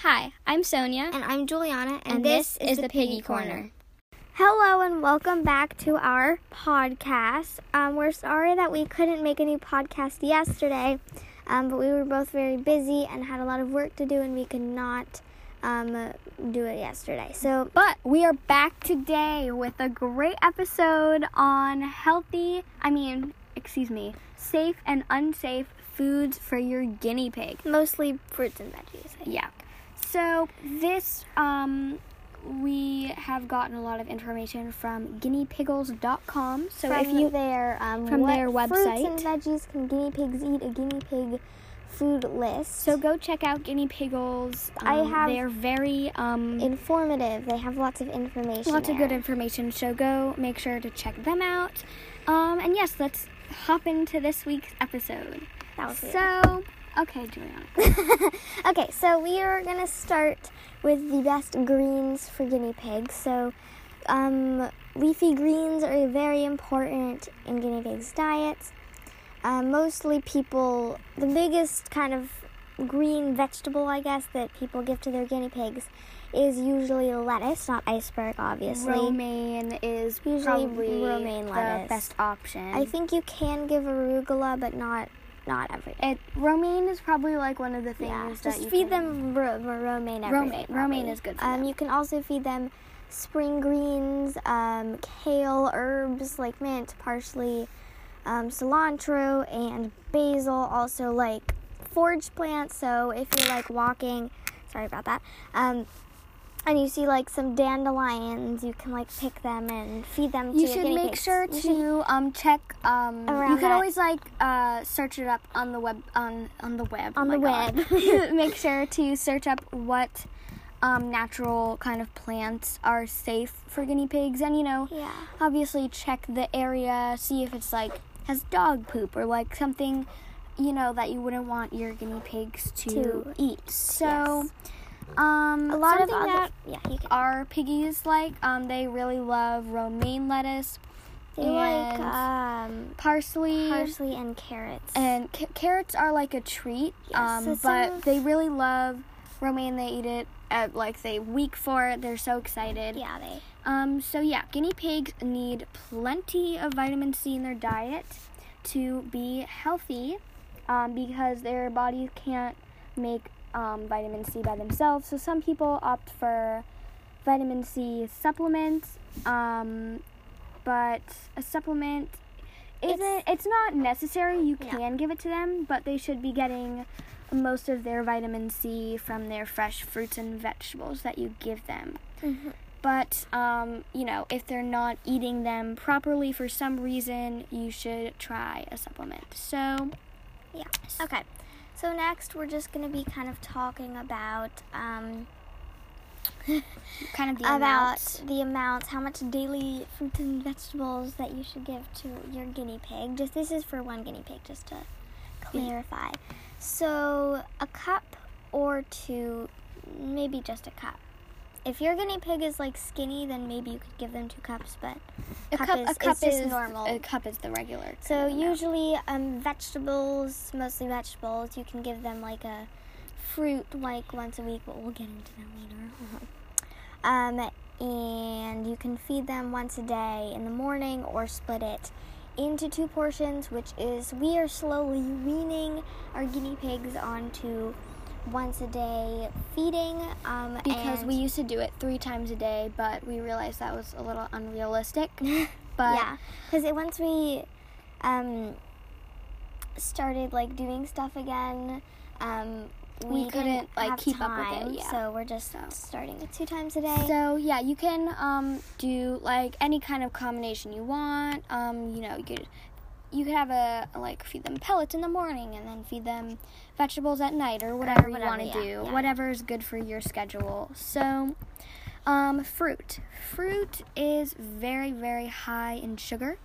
Hi, I'm Sonya. And I'm Juliana, and, And this, this is the Piggy Corner. Hello, and welcome back to our podcast. Um, we're sorry that we couldn't make a new podcast yesterday, um, but we were both very busy and had a lot of work to do, and we could not um, do it yesterday. So, But we are back today with a great episode on healthy, I mean, excuse me, safe and unsafe foods for your guinea pig. mostly fruits and veggies. Yeah. So this um we have gotten a lot of information from guineapiggles.com. So from if you their um, from what their fruits website. and veggies can guinea pigs eat a guinea pig food list. so go check out Guinea Piggles. I Um, have- they're very um informative. They have lots of information. lots of good information. So go make sure to check them out. Um and yes, let's hop into this week's episode. That was weird. Okay, Juliana. okay, so we are gonna start with the best greens for guinea pigs. So, um, leafy greens are very important in guinea pigs' diets. Uh, mostly, people the biggest kind of green vegetable, I guess, that people give to their guinea pigs is usually lettuce, not iceberg, obviously. Romaine is Usually probably romaine the best option. I think you can give arugula, but not not every it romaine is probably like one of the things Yeah, just feed can- them ro- ro- romaine every Romaine. day, Romaine is good for Um, them. you can also feed them spring greens, um, kale, herbs like mint, parsley, um, cilantro, and basil. Also like forage plants. So if you're like walking, sorry about that. Um, and you see like some dandelions, you can like pick them and feed them to You should make pigs. sure You to um check um you can that. always like uh search it up on the web on on the web On oh the web. make sure to search up what um natural kind of plants are safe for guinea pigs and you know yeah. obviously check the area see if it's like has dog poop or like something you know that you wouldn't want your guinea pigs to, To eat so yes. Um A lot of other that yeah, our piggies like um they really love romaine lettuce They like um, parsley parsley and carrots. and ca- carrots are like a treat Yes, um so but of- they really love romaine. They eat it at like they week for it. They're so excited. Yeah, they. Um, so yeah, guinea pigs need plenty of vitamin C in their diet to be healthy, um, because their bodies can't make um, vitamin C by themselves. So some people opt for vitamin C supplements, um, but a supplement isn't. It's- It's, not necessary. You Yeah. can give it to them, but they should be getting most of their vitamin C from their fresh fruits and vegetables that you give them but um, you know if they're not eating them properly for some reason you should try a supplement so Yeah. Okay. So next, we're just gonna be kind of talking about um, kind of the about amounts. the amounts, how much daily fruits and vegetables that you should give to your guinea pig. Just this is for one guinea pig, just to clarify. So a cup or two, maybe just a cup. If your guinea pig is like skinny, then maybe you could give them two cups. But a cup cup, is- a cup is normal. A cup is the regular. So usually, um, vegetables, mostly vegetables. You can give them like a fruit like once a week, but we'll get into that later. um, and you can feed them once a day in the morning or split it into two portions, which is we are slowly weaning our guinea pigs onto once a day feeding. Um, because we used to do it three times a day, but we realized that was a little unrealistic. But yeah, because once we um, started like doing stuff again, um, we, We couldn't, like, keep up with it, yeah. So we're just So. starting with two times a day. So yeah, you can um, do like any kind of combination you want. Um, you know, you could you could have a like feed them pellets in the morning and then feed them vegetables at night or whatever, you whatever, want to yeah, do. yeah. Whatever is good for your schedule. So, um, fruit. Fruit is very very high in sugar.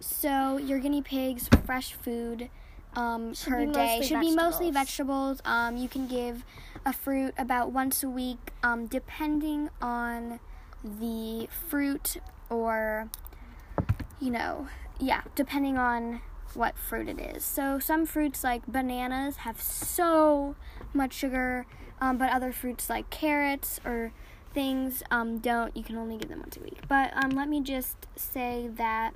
So your guinea pigs fresh food um, per day should be mostly vegetables. vegetables. Um, you can give a fruit about once a week, um, depending on the fruit or, you know, yeah, depending on what fruit it is. So some fruits like bananas have so much sugar. Um, but other fruits like carrots or things um, don't. You can only give them once a week. But um, let me just say that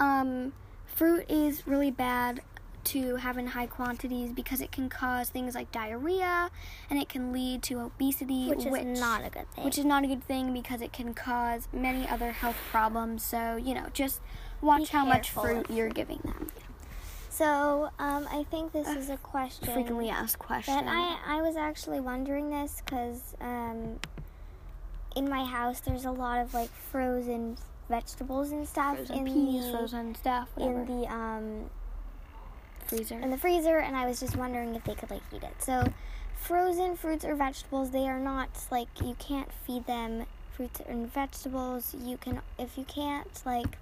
um, fruit is really bad to have in high quantities because it can cause things like diarrhea and it can lead to obesity, which is not a good thing. Which is not a good thing because it can cause many other health problems. So, you know, just watch how much fruit you're giving them. So, um, I think this is a question Frequently asked question. that I, I was actually wondering this because um, in my house there's a lot of like frozen vegetables and stuff frozen in peas, the frozen stuff, whatever. in the um, freezer. in the freezer, and I was just wondering if they could like eat it. So, frozen fruits or vegetables, they are not like you can't feed them fruits and vegetables. You can if you can't like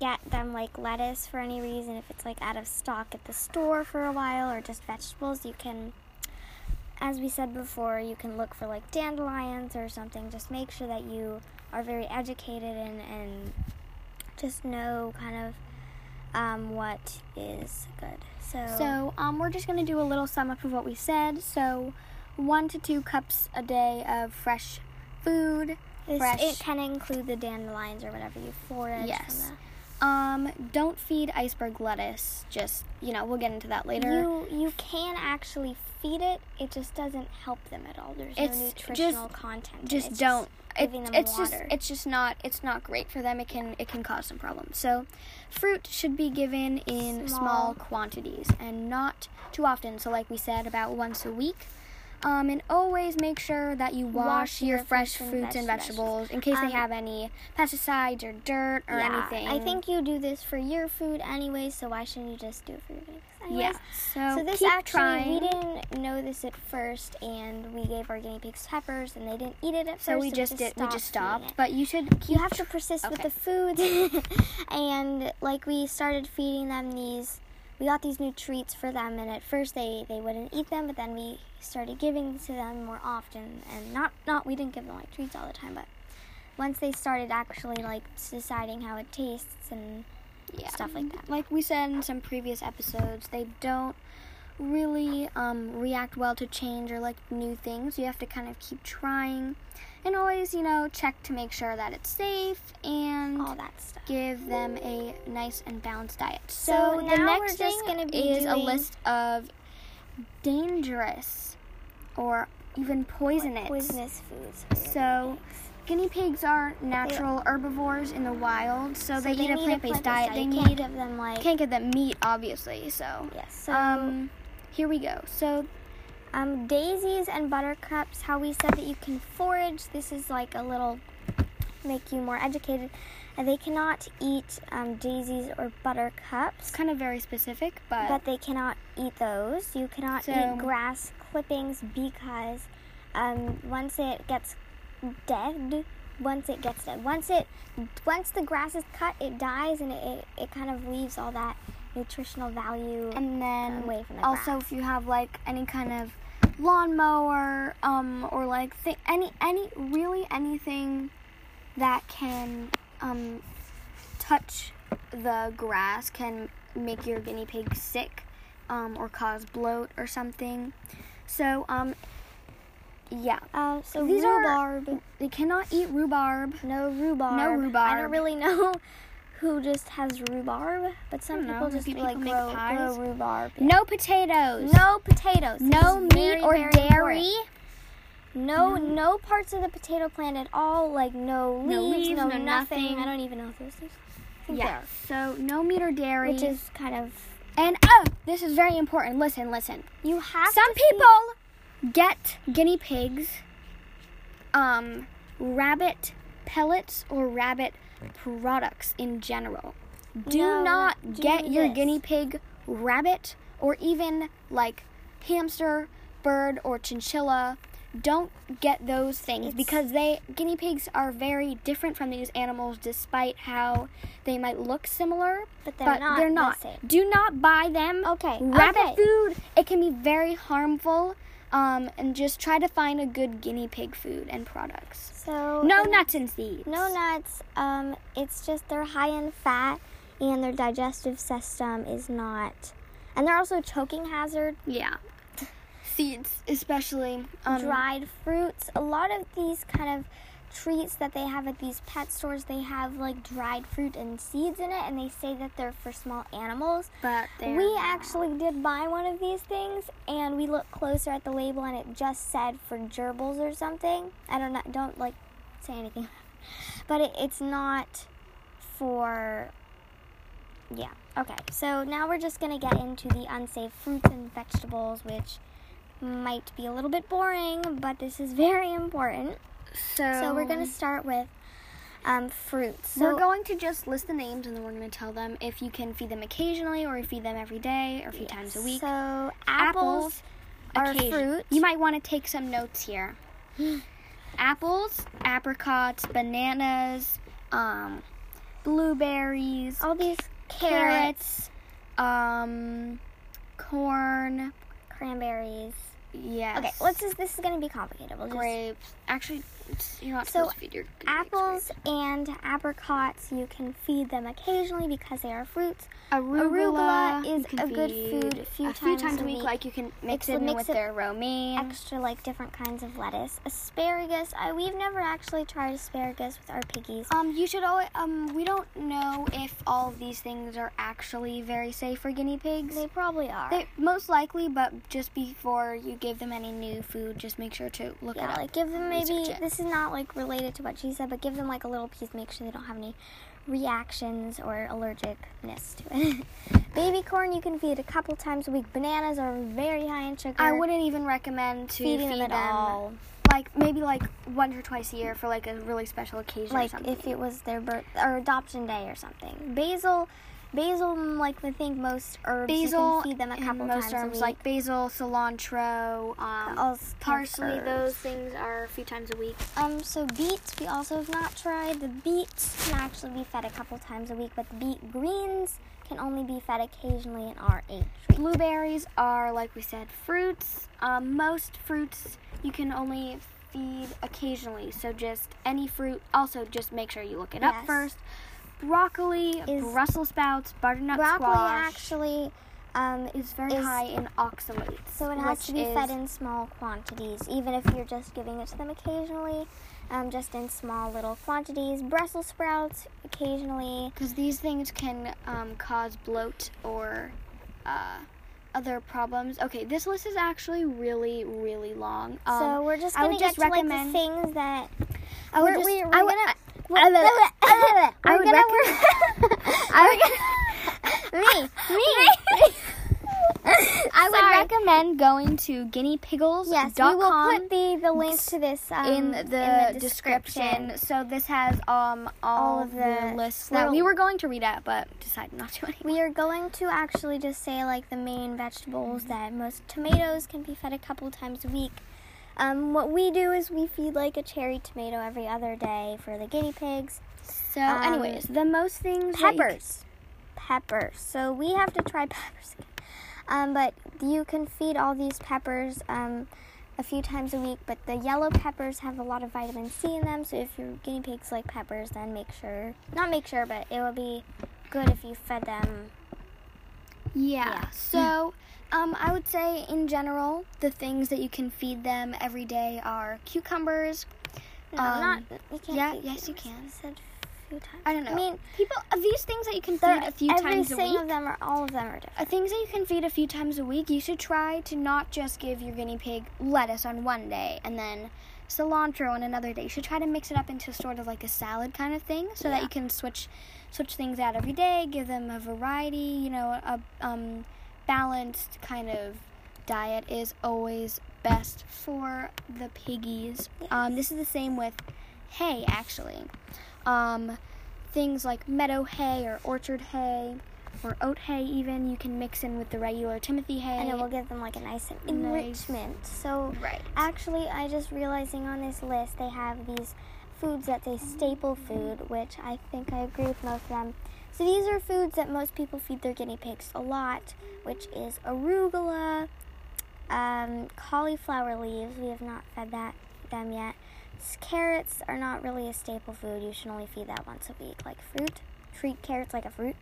get them like lettuce for any reason, if it's like out of stock at the store for a while, or just vegetables, you can. As we said before, you can look for like dandelions or something. Just make sure that you are very educated and, and just know kind of um, what is good. So, So, um, we're just going to do a little sum up of what we said. So, one to two cups a day of fresh food. Fresh- it can include the dandelions or whatever you forage. Yes. Um, don't feed iceberg lettuce. Just, you know, we'll get into that later. you you can actually feed it. It just doesn't help them at all. There's It's no just- nutritional content. just It's don't it, giving them it's just it's just not it's not great for them it can it can cause some problems so fruit should be given in small, Small. quantities and not too often so like we said about once a week um, and always make sure that you wash, Wash your your fresh fruits and fruits and veg- vegetables in case Um, they have any pesticides or dirt or yeah, anything. I think you do this for your food anyways, so why shouldn't you just do it for your guinea pigs? Anyways, yeah so, So this actually trying. we didn't know this at first, and we gave our guinea pigs peppers, and they didn't eat it at so first. we just did we just stopped but you should keep you have to persist with the food. And like we started feeding them these we got these new treats for them and at first they they wouldn't eat them but then we started giving to them more often and not not we didn't give them like treats all the time but once they started actually like deciding how it tastes and yeah. stuff like that. Like we said in some previous episodes, they don't really um, react well to change or like new things. You have to kind of keep trying and always, you know, check to make sure that it's safe and all that stuff give them a nice and balanced diet. So, So the next just thing gonna be is a list of dangerous or even poisonous. poisonous foods So, guinea pigs. are natural herbivores in the wild, so, they, eat a need plant-based diet. They need can't give them like can't give them meat, obviously. So, yes so um, here we go. So, Um, daisies and buttercups, how we said that you can forage. This is like a little make you more educated. And they cannot eat um, daisies or buttercups, it's kind of very specific, but, but they cannot eat those. You cannot So- eat grass clippings because um, once it gets dead, once it gets dead, once it once the grass is cut, it dies and it, it, it kind of leaves all that nutritional value. and then away from the also grass. if you have like any kind of lawnmower, um, or like th- any any really anything that can um touch the grass can make your guinea pig sick, um, or cause bloat or something. So um, yeah, uh, so These are- rhubarb. they cannot eat rhubarb. No rhubarb. No rhubarb. I don't really know who just has rhubarb, but some don't know. people just Maybe like make grow, pies? grow rhubarb. No potatoes. No potatoes. No meat very, or very dairy. important. No, no parts of the potato plant at all. Like no leaves, No leaves, no, no nothing. nothing. I don't even know if there's think Yeah. So no meat or dairy. Which is kind of and oh, this is very important. Listen, listen. you have Some people get guinea pigs, um, rabbit pellets or rabbit products in general. Do No, not do get your guinea pig rabbit or even like hamster, bird, or chinchilla. Don't get those things It's- because they guinea pigs are very different from these animals despite how they might look similar but they're but not. they're not. Do not buy them. Okay. Rabbit okay. food, it can be very harmful. Um, and just try to find a good guinea pig food and products. So No and- nuts and seeds. No nuts. Um, it's just they're high in fat, and their digestive system is not, and they're also a choking hazard. Yeah. seeds, especially um, dried fruits. A lot of these kind of treats that they have at these pet stores, they have like dried fruit and seeds in it, and they say that they're for small animals. But We not. actually did buy one of these things, and we looked closer at the label, and it just said for gerbils or something. I don't know. Don't like say anything, but it, it's not for. Yeah. Okay. So now we're just gonna get into the unsafe fruits and vegetables, which might be a little bit boring, but this is very important. So, So we're gonna start with um, fruits. So we're going to just list the names and then we're going to tell them if you can feed them occasionally or feed them every day or a few times a week. So apples, are occasion- fruit. You might want to take some notes here. Apples, apricots, bananas, um, blueberries, all these carrots, carrots, um, corn. cranberries. Yes. Okay, let's just. This is gonna be complicated. We'll just grapes. Actually, it's, you're not So, supposed to feed your guinea pigs apples and apricots. You can feed them occasionally because they are fruits. Arugula, Arugula is a good food a few a few times times a week. week. Like you can mix it it- with it- their romaine. Extra like different kinds of lettuce. Asparagus. I, we've never actually tried asparagus with our piggies. Um, you should always, um, we don't know if all of these things are actually very safe for guinea pigs. They probably are. They most likely, but just before you give them any new food, just make sure to look at it yeah, up. like give them maybe. it. This is not like related to what she said, but give them like a little piece. Make sure they don't have any reactions or allergicness to it. Baby corn you can feed a couple times a week. Bananas are very high in sugar. I wouldn't even recommend to feeding feed them at all. Like maybe like once or twice a year for like a really special occasion. or like if it was their birth or adoption day or something. Basil, basil, like I think most herbs, basil, you can feed them a couple most times a herbs week. like basil, cilantro, um, All parsley. Those things are a few times a week. Um, so beets we also have not tried. The beets can actually be fed a couple times a week, but the beet greens can only be fed occasionally in are a treat. Blueberries are, like we said, fruits. Um, most fruits you can only feed occasionally, so just any fruit. Also, just make sure you look it up first. Broccoli, Is- Brussels sprouts, butternut Broccoli squash actually, um, is very is- high in oxalates. so it has to be fed in small quantities, even if you're just giving it to them occasionally. Um, just in small little quantities. Brussels sprouts occasionally. because these things can um, cause bloat or uh, other problems. Okay, this list is actually really, really long. Um, so we're just gonna get just to like the things that I would we're, just- we're, we're would- gonna. I would- I would me, me. I would recommend going to guineapiggles.com Yes, we will put the, the link to this um, in, the description. So this has um all, All of the, the- lists that we were going to read out, but decided not to anyway. We are going to actually just say like the main vegetables that most tomatoes can be fed a couple times a week. Um, what we do is we feed like a cherry tomato every other day for the guinea pigs. So, Um, anyways, the most things that you Peppers. Peppers. So we have to try peppers. again. Um, but you can feed all these peppers um, a few times a week. But the yellow peppers have a lot of vitamin C in them. So if your guinea pigs like peppers, then make sure, not make sure, but it will be good if you fed them. Yeah. Yeah. So, um, I would say in general, the things that you can feed them every day are cucumbers. No, Um, not. You can't yeah, yes, you can. I said few times. I don't know. I mean, people, uh, these things that you can feed a few times a week. of them are all of them are different. Uh, things that you can feed a few times a week, you should try to not just give your guinea pig lettuce on one day and then cilantro on another day. You should try to mix it up into sort of like a salad kind of thing, so that you can switch switch things out every day. Give them a variety. You know, a um, balanced kind of diet is always best for the piggies. Um, this is the same with hay, actually. Um, things like meadow hay or orchard hay or oat hay even you can mix in with the regular timothy hay And it will give them like a nice Nice. enrichment. So right Actually, I just realizing on this list they have these foods that say staple food, which I think I agree with most of them. So these are foods that most people feed their guinea pigs a lot, which is arugula, um, cauliflower leaves. We have not fed that them yet. Carrots are not really a staple food. You should only feed that once a week, like fruit. Treat carrots like a fruit.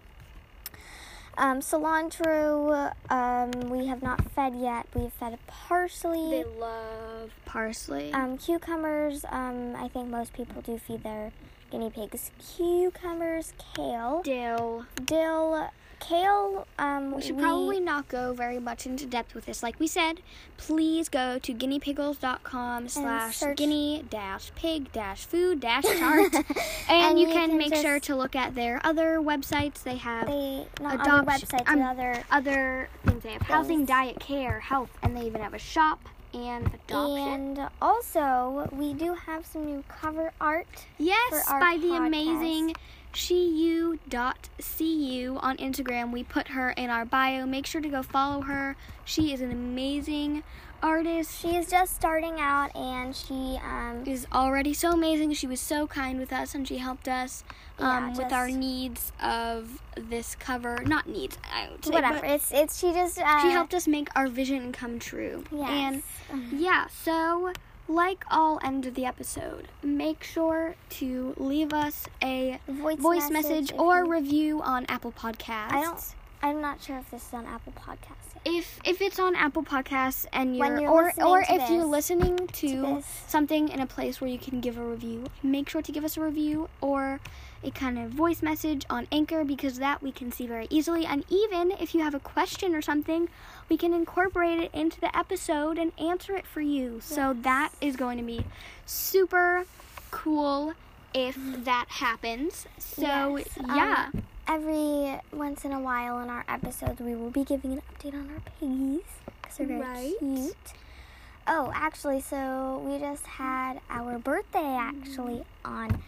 Um, cilantro, um, we have not fed yet. We've fed parsley. They love parsley. Um, cucumbers, um, I think most people do feed their guinea pigs. Cucumbers, kale, dill. dill, kale. Um, We should probably not go very much into depth with this. Like we said, please go to guineapiggles.com slash guinea dash pig dash food dash chart, and, And you, you can, can make sure to look at their other websites. They have they not Adopt- other websites, um, other other things. They have housing, diet, care, health, and they even have a shop and adoption. and also we do have some new cover art. yes, for our by the amazing sheeyou.seeyou on Instagram. We put her in our bio. Make sure to go follow her. She is an amazing artist. She is just starting out, and she um, is already so amazing. She was so kind with us and she helped us um, Yeah, with our needs of this cover. Not needs, I would say. whatever. It's it's she just uh, she helped us make our vision come true. Yes. And yeah, so like all end of the episode, make sure to leave us a voice, voice message, if or you- review on Apple Podcasts. I don't. I'm not sure if this is on Apple Podcasts. If if it's on Apple Podcasts and you're, you're or or to if you're listening to, this. something in a place where you can give a review, make sure to give us a review or a kind of voice message on Anchor because that we can see very easily. And even if you have a question or something, we can incorporate it into the episode and answer it for you. So that is going to be super cool if that happens. So Yes, um, yeah. Every once in a while in our episodes, we will be giving an update on our piggies because they're very Right. cute. Oh, actually, so we just had our birthday actually on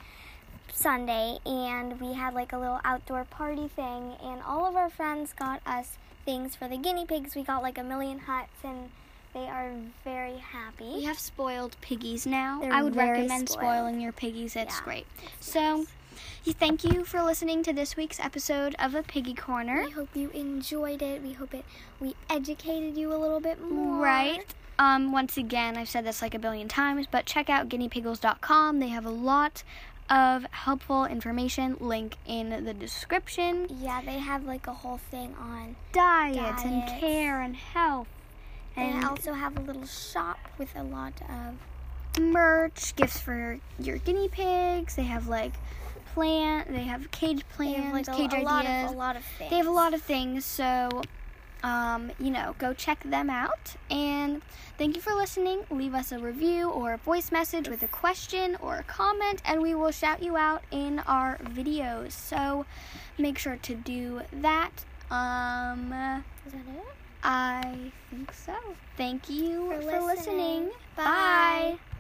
Sunday, and we had like a little outdoor party thing, and all of our friends got us things for the guinea pigs. We got like a million huts, and they are very happy. We have spoiled piggies now. They're I would recommend spoiled. spoiling your piggies. It's Yeah. great. So, y- thank you for listening to this week's episode of a Piggy Corner. We hope you enjoyed it. We hope it we educated you a little bit more. Right. Um, once again, I've said this like a billion times, but check out guineapiggles.com. They have a lot of helpful information. Link in the description. Yeah, they have like a whole thing on. Diets, and care and health. They also have a little shop with a lot of merch, gifts for your guinea pigs. They have like plant. They have cage they have like cage a lot ideas. of a lot of things. They have a lot of things, so um, you know, go check them out. And thank you for listening. Leave us a review or a voice message with a question or a comment, and we will shout you out in our videos. So make sure to do that. Um, Is that it? I think so. Thank you For for, listening. listening. Bye. Bye.